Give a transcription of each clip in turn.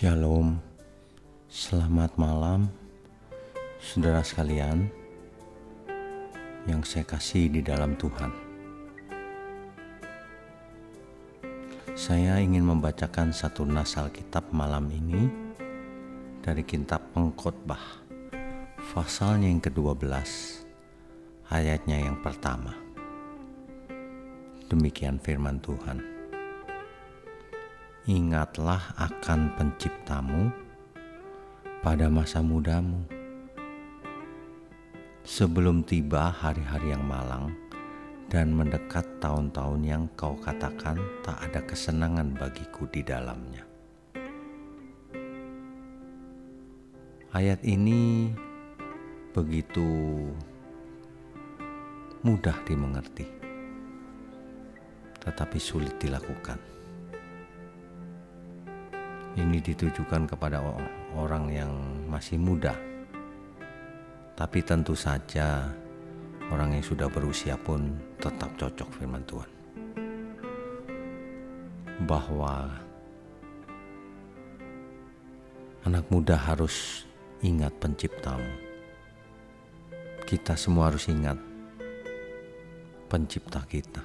Shalom, selamat malam, saudara sekalian yang saya kasih di dalam Tuhan. Saya ingin membacakan satu nas Alkitab malam ini dari Kitab Pengkhotbah, pasalnya yang ke-12, ayatnya yang pertama. Demikian firman Tuhan. Ingatlah akan penciptamu pada masa mudamu sebelum tiba hari-hari yang malang dan mendekat tahun-tahun yang kau katakan tak ada kesenangan bagiku di dalamnya. Ayat ini begitu mudah dimengerti, tetapi sulit dilakukan. Ini ditujukan kepada orang yang masih muda tapi tentu saja orang yang sudah berusia pun tetap cocok firman Tuhan. Bahwa anak muda harus ingat penciptamu. Kita semua harus ingat pencipta kita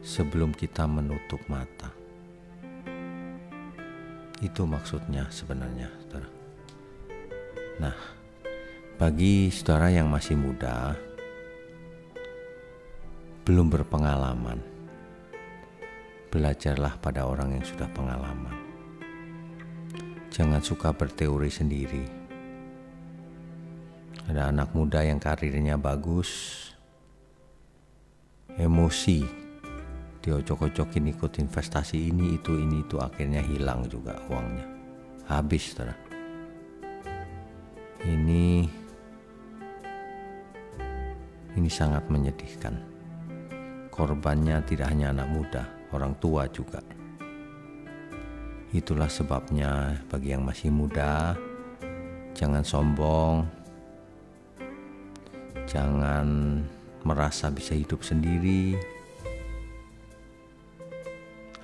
sebelum kita menutup mata. Itu maksudnya sebenarnya, saudara. Nah, bagi saudara yang masih muda, belum berpengalaman, belajarlah pada orang yang sudah pengalaman. Jangan suka berteori sendiri. Ada anak muda yang karirnya bagus, emosi, diocok-ocokin ikut investasi ini, itu, ini, itu, akhirnya hilang juga uangnya. Habis, saudara. Ini ini sangat menyedihkan. Korbannya tidak hanya anak muda, orang tua juga. Itulah sebabnya bagi yang masih muda, jangan sombong, jangan merasa bisa hidup sendiri.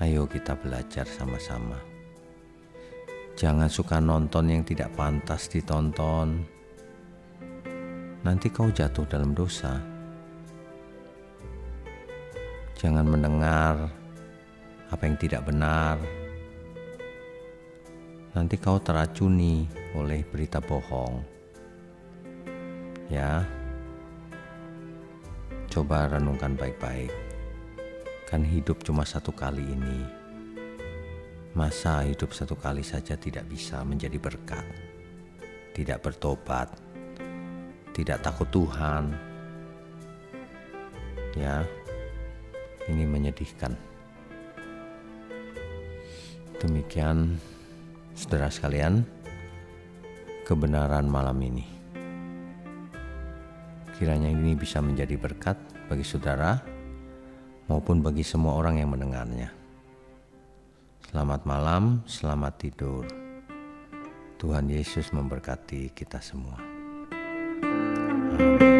Ayo kita belajar sama-sama. Jangan suka nonton yang tidak pantas ditonton nanti kau jatuh dalam dosa. Jangan mendengar apa yang tidak benar. Nanti kau teracuni oleh berita bohong. Ya, coba renungkan baik-baik. Kan hidup cuma satu kali ini. Masa hidup satu kali saja tidak bisa menjadi berkat, tidak bertobat, tidak takut Tuhan. Ya, ini menyedihkan. Demikian, saudara sekalian, kebenaran malam ini. Kiranya ini bisa menjadi berkat bagi saudara maupun bagi semua orang yang mendengarnya. Selamat malam, selamat tidur. Tuhan Yesus memberkati kita semua. Amen.